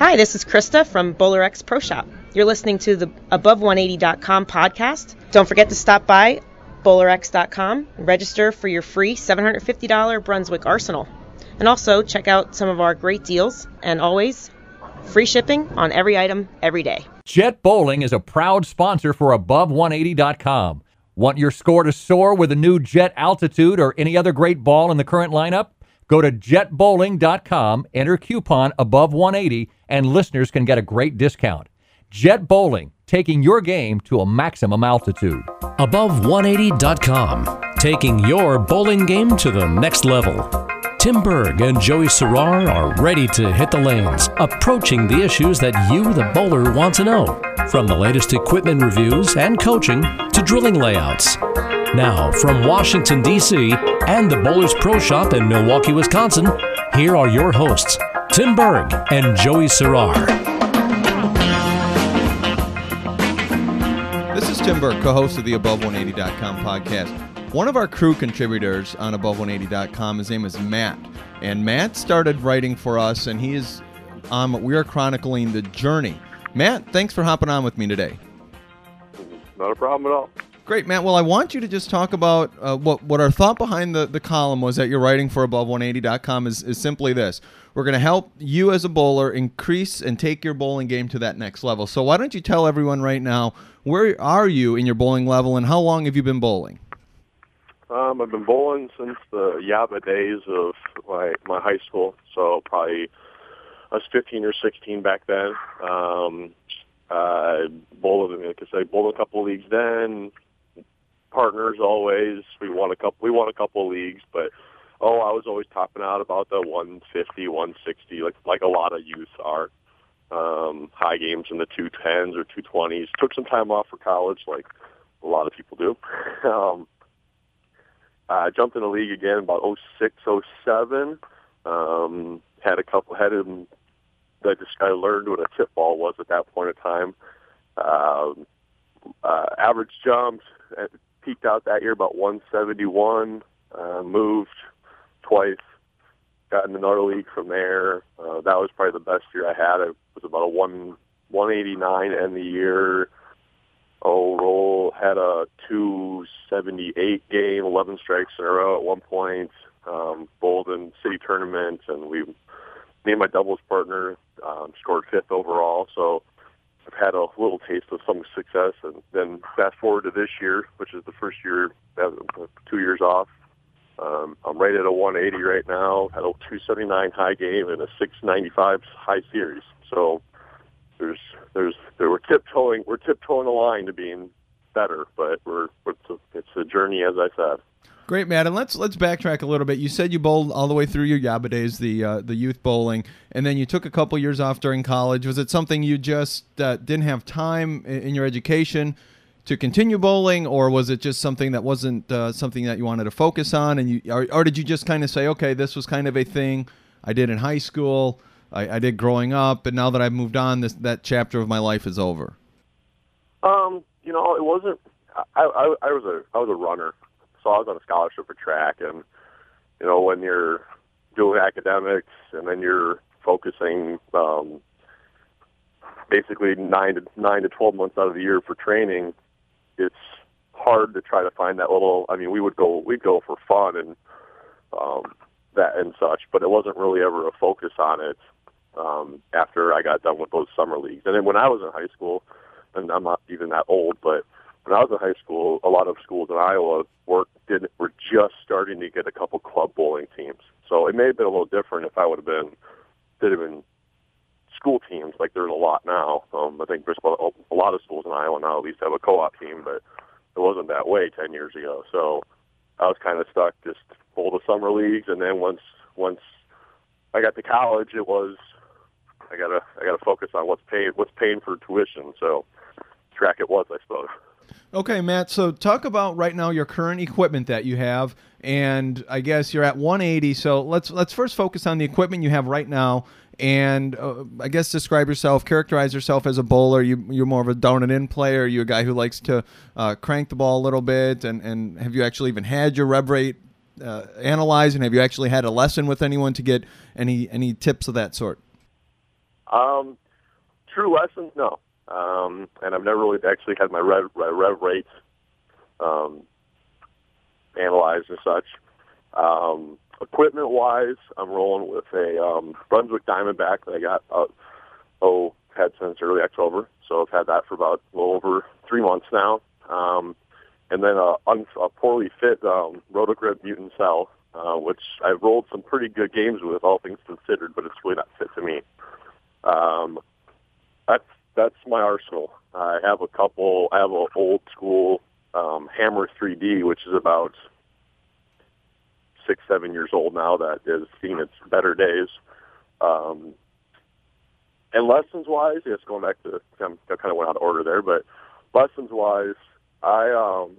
Hi, this is Krista from BowlerX Pro Shop. You're listening to the Above180.com podcast. Don't forget to stop by bowlerx.com register for your free $750 Brunswick Arsenal. And also check out some of our great deals and always free shipping on every item every day. Jet Bowling is a proud sponsor for Above180.com. Want your score to soar with a new Jet Altitude or any other great ball in the current lineup? Go to jetbowling.com, enter coupon above 180, and listeners can get a great discount. Jet Bowling, taking your game to a maximum altitude. Above180.com, taking your bowling game to the next level. Tim Berg and Joey Serrar are ready to hit the lanes, approaching the issues that you, the bowler, want to know. From the latest equipment reviews and coaching to drilling layouts. Now, from Washington, D.C. and the Bowlers Pro Shop in Milwaukee, Wisconsin, here are your hosts, Tim Berg and Joey Serrar. This is Tim Berg, co host of the Above180.com podcast. One of our crew contributors on Above180.com, his name is Matt. And Matt started writing for us, and he is um, we are chronicling the journey. Matt, thanks for hopping on with me today. Not a problem at all. Great, Matt. Well, I want you to just talk about uh, what what our thought behind the, the column was that you're writing for Above180.com is, is simply this. We're going to help you as a bowler increase and take your bowling game to that next level. So why don't you tell everyone right now, where are you in your bowling level and how long have you been bowling? Um, I've been bowling since the YABA days of my my high school. So probably I was 15 or 16 back then. Um, uh, bowled, like I say, bowled a couple of leagues then. Partners always. We won a couple. We won a couple of leagues, but oh, I was always topping out about the 150, 160, like like a lot of youth are. Um, high games in the 210s or 220s. Took some time off for college, like a lot of people do. um, I jumped in the league again about 06, 07. Um, had a couple, had him, I just I learned what a tip ball was at that point in time. Uh, uh, average jumps, peaked out that year about 171, uh, moved twice, got in another league from there. Uh, that was probably the best year I had. It was about a one 189 end the year. Oh, roll had a 278 game, 11 strikes in a row at one point. Um, bowled in city tournaments, and we, me and my doubles partner, um, scored fifth overall. So I've had a little taste of some success, and then fast forward to this year, which is the first year, uh, two years off. Um, I'm right at a 180 right now, had a 279 high game and a 695 high series. So there's there's there we're tiptoeing we're tiptoeing the line to being better, but we're it's a, it's a journey, as I said. Great, Matt. And let's let's backtrack a little bit. You said you bowled all the way through your YABA days, the uh, the youth bowling, and then you took a couple years off during college. Was it something you just uh, didn't have time in, your education to continue bowling, or was it just something that wasn't uh, something that you wanted to focus on? And you, or, or did you just kind of say, okay, this was kind of a thing I did in high school, I, I did growing up, and now that I've moved on, this that chapter of my life is over. Um, you know, it wasn't. I, I, I was a I was a runner so I was on a scholarship for track, and you know when you're doing academics and then you're focusing um, basically nine to nine to twelve months out of the year for training, it's hard to try to find that little. I mean, we would go we'd go for fun and um, that and such, but it wasn't really ever a focus on it um, after I got done with those summer leagues. And then when I was in high school, and I'm not even that old, but when I was in high school, a lot of schools in Iowa were did were just starting to get a couple club bowling teams. So it may have been a little different if I would have been did have been school teams like there's a lot now. Um, I think a lot of schools in Iowa now at least have a co-op team, but it wasn't that way ten years ago. So I was kind of stuck just bowl the summer leagues, and then once once I got to college, it was I gotta I gotta focus on what's paying what's paying for tuition. So track it was, I suppose. Okay, Matt. So talk about right now your current equipment that you have, and I guess you're at 180. So let's let's first focus on the equipment you have right now, and uh, I guess describe yourself, characterize yourself as a bowler. You you're more of a down and in player. You're a guy who likes to uh, crank the ball a little bit, and and have you actually even had your rev rate uh, analyzed, and have you actually had a lesson with anyone to get any any tips of that sort? Um, true lessons, no. Um, and I've never really actually had my rev, rev rates um, analyzed and such. Um, equipment wise, I'm rolling with a um, Brunswick Diamondback that I got uh, oh had since early October. So I've had that for about a little over three months now. Um, and then a, a poorly fit um, Rotogrip Mutant Cell, uh, which I've rolled some pretty good games with, all things considered, but it's really not fit to me. Um, that's that's my arsenal. I have a couple. I have an old school um, Hammer 3D, which is about six, seven years old now. That has seen its better days. Um, and lessons wise, yes, going back to I kind of went out of order there, but lessons wise, I um,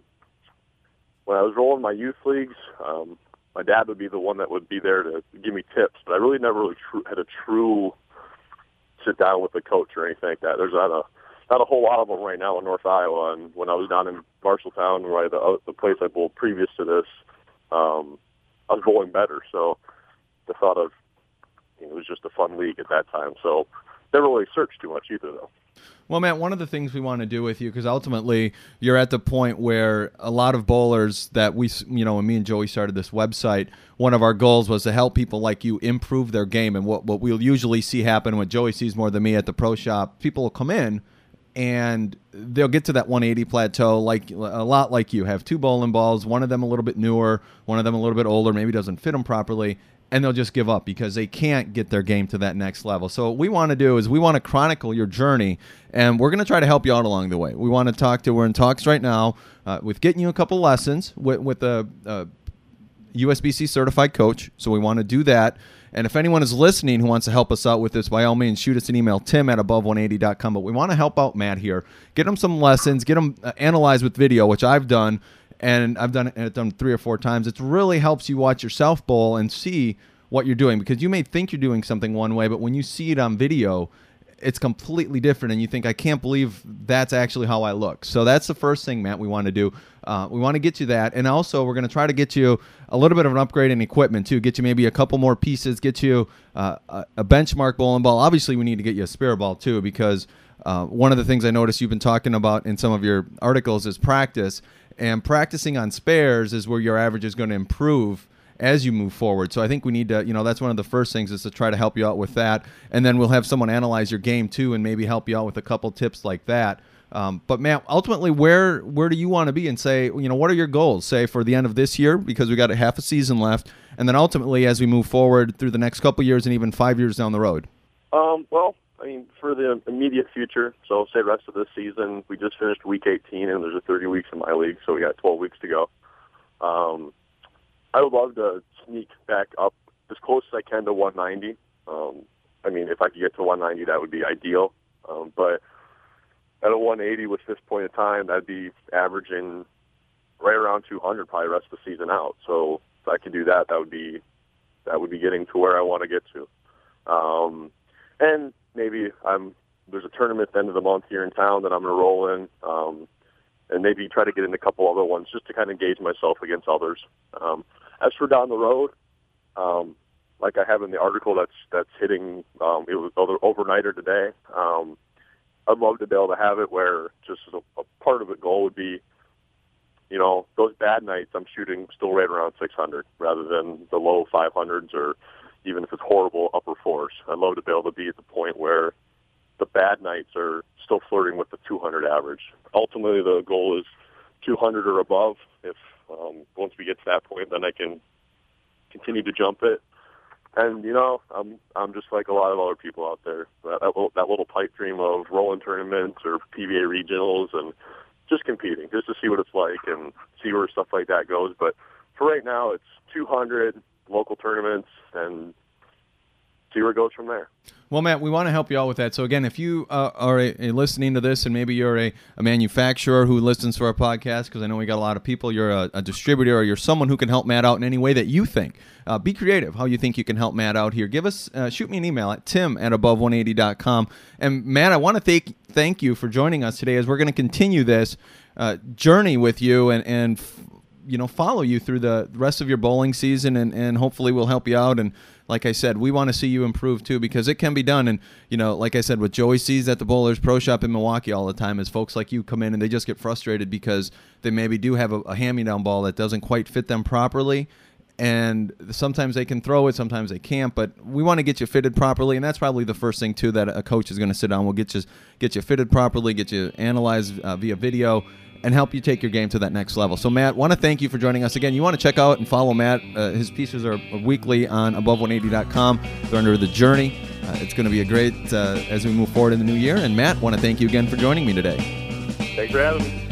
when I was rolling my youth leagues, um, my dad would be the one that would be there to give me tips, but I really never really tr- had a true sit down with a coach or anything like that. There's not a not a whole lot of them right now in North Iowa. And when I was down in Marshalltown, right, the uh, the place I bowled previous to this, um, I was bowling better. So the thought of you know, it was just a fun league at that time. So never really searched too much either, though. Well, Matt, one of the things we want to do with you, because ultimately you're at the point where a lot of bowlers that we, you know, when me and Joey started this website, one of our goals was to help people like you improve their game. And what, what we'll usually see happen, what Joey sees more than me at the pro shop, people will come in and they'll get to that 180 plateau like a lot like you have two bowling balls one of them a little bit newer one of them a little bit older maybe doesn't fit them properly and they'll just give up because they can't get their game to that next level. So what we want to do is we want to chronicle your journey, and we're going to try to help you out along the way. We want to talk to. We're in talks right now uh, with getting you a couple lessons with, with a, a USBC certified coach. So we want to do that. And if anyone is listening who wants to help us out with this, by all means, shoot us an email, tim at above180.com. But we want to help out Matt here. Get him some lessons, get him uh, analyzed with video, which I've done and I've done it done three or four times. It really helps you watch yourself bowl and see what you're doing because you may think you're doing something one way, but when you see it on video, it's completely different, and you think, I can't believe that's actually how I look. So that's the first thing, Matt. We want to do. Uh, we want to get you that, and also we're going to try to get you a little bit of an upgrade in equipment too. Get you maybe a couple more pieces. Get you uh, a benchmark bowling ball. Obviously, we need to get you a spare ball too because uh, one of the things I noticed you've been talking about in some of your articles is practice and practicing on spares is where your average is going to improve as you move forward. So I think we need to, you know, that's one of the first things is to try to help you out with that, and then we'll have someone analyze your game too, and maybe help you out with a couple tips like that. Um, but Matt, ultimately, where where do you want to be, and say, you know, what are your goals? Say for the end of this year, because we got a half a season left, and then ultimately as we move forward through the next couple years, and even five years down the road. Um, well, I mean, for the immediate future, so say rest of this season, we just finished week 18, and there's a 30 weeks in my league, so we got 12 weeks to go. Um, I would love to sneak back up as close as I can to 190. Um, I mean, if I could get to 190, that would be ideal. Um, but at a 180 with this point in time, that'd be averaging right around 200 probably the rest of the season out. So if I could do that, that would be that would be getting to where I want to get to. Um, and maybe I'm there's a tournament at the end of the month here in town that I'm going to roll in. Um, and maybe try to get in a couple other ones just to kind of gauge myself against others. Um, as for down the road, um, like I have in the article that's that's hitting um, it was over, overnighter today. Um, I'd love to be able to have it where just a, a part of the goal would be, you know, those bad nights I'm shooting still right around 600 rather than the low 500s or even if it's horrible upper fours. I'd love to be able to be at the point where the bad nights are still flirting with the 200 average. Ultimately, the goal is 200 or above. If um, once we get to that point, then I can continue to jump it. And you know, I'm I'm just like a lot of other people out there. That that little, that little pipe dream of rolling tournaments or PBA regionals and just competing, just to see what it's like and see where stuff like that goes. But for right now, it's 200 local tournaments and see where it goes from there. Well, Matt, we want to help you out with that. So, again, if you uh, are a, a listening to this and maybe you're a, a manufacturer who listens to our podcast, because I know we got a lot of people, you're a, a, distributor or you're someone who can help Matt out in any way that you think. Uh, be creative how you think you can help Matt out here. Give us, uh, shoot me an email at tim at above180.com. And, Matt, I want to thank, thank you for joining us today as we're going to continue this uh, journey with you and, and you know follow you through the rest of your bowling season and, and hopefully we'll help you out and like I said, we want to see you improve too because it can be done. And you know, like I said, what Joey sees at the Bowlers Pro Shop in Milwaukee all the time is folks like you come in and they just get frustrated because they maybe do have a, a hand-me-down ball that doesn't quite fit them properly and sometimes they can throw it, sometimes they can't. But we want to get you fitted properly, and that's probably the first thing too that a coach is going to sit down. We'll get you get you fitted properly, get you analyzed uh, via video, and help you take your game to that next level. So, Matt, want to thank you for joining us again. You want to check out and follow Matt. Uh, his pieces are weekly on above180.com. They're under the journey. Uh, it's going to be a great uh, as we move forward in the new year. And Matt, want to thank you again for joining me today. Thanks for having me.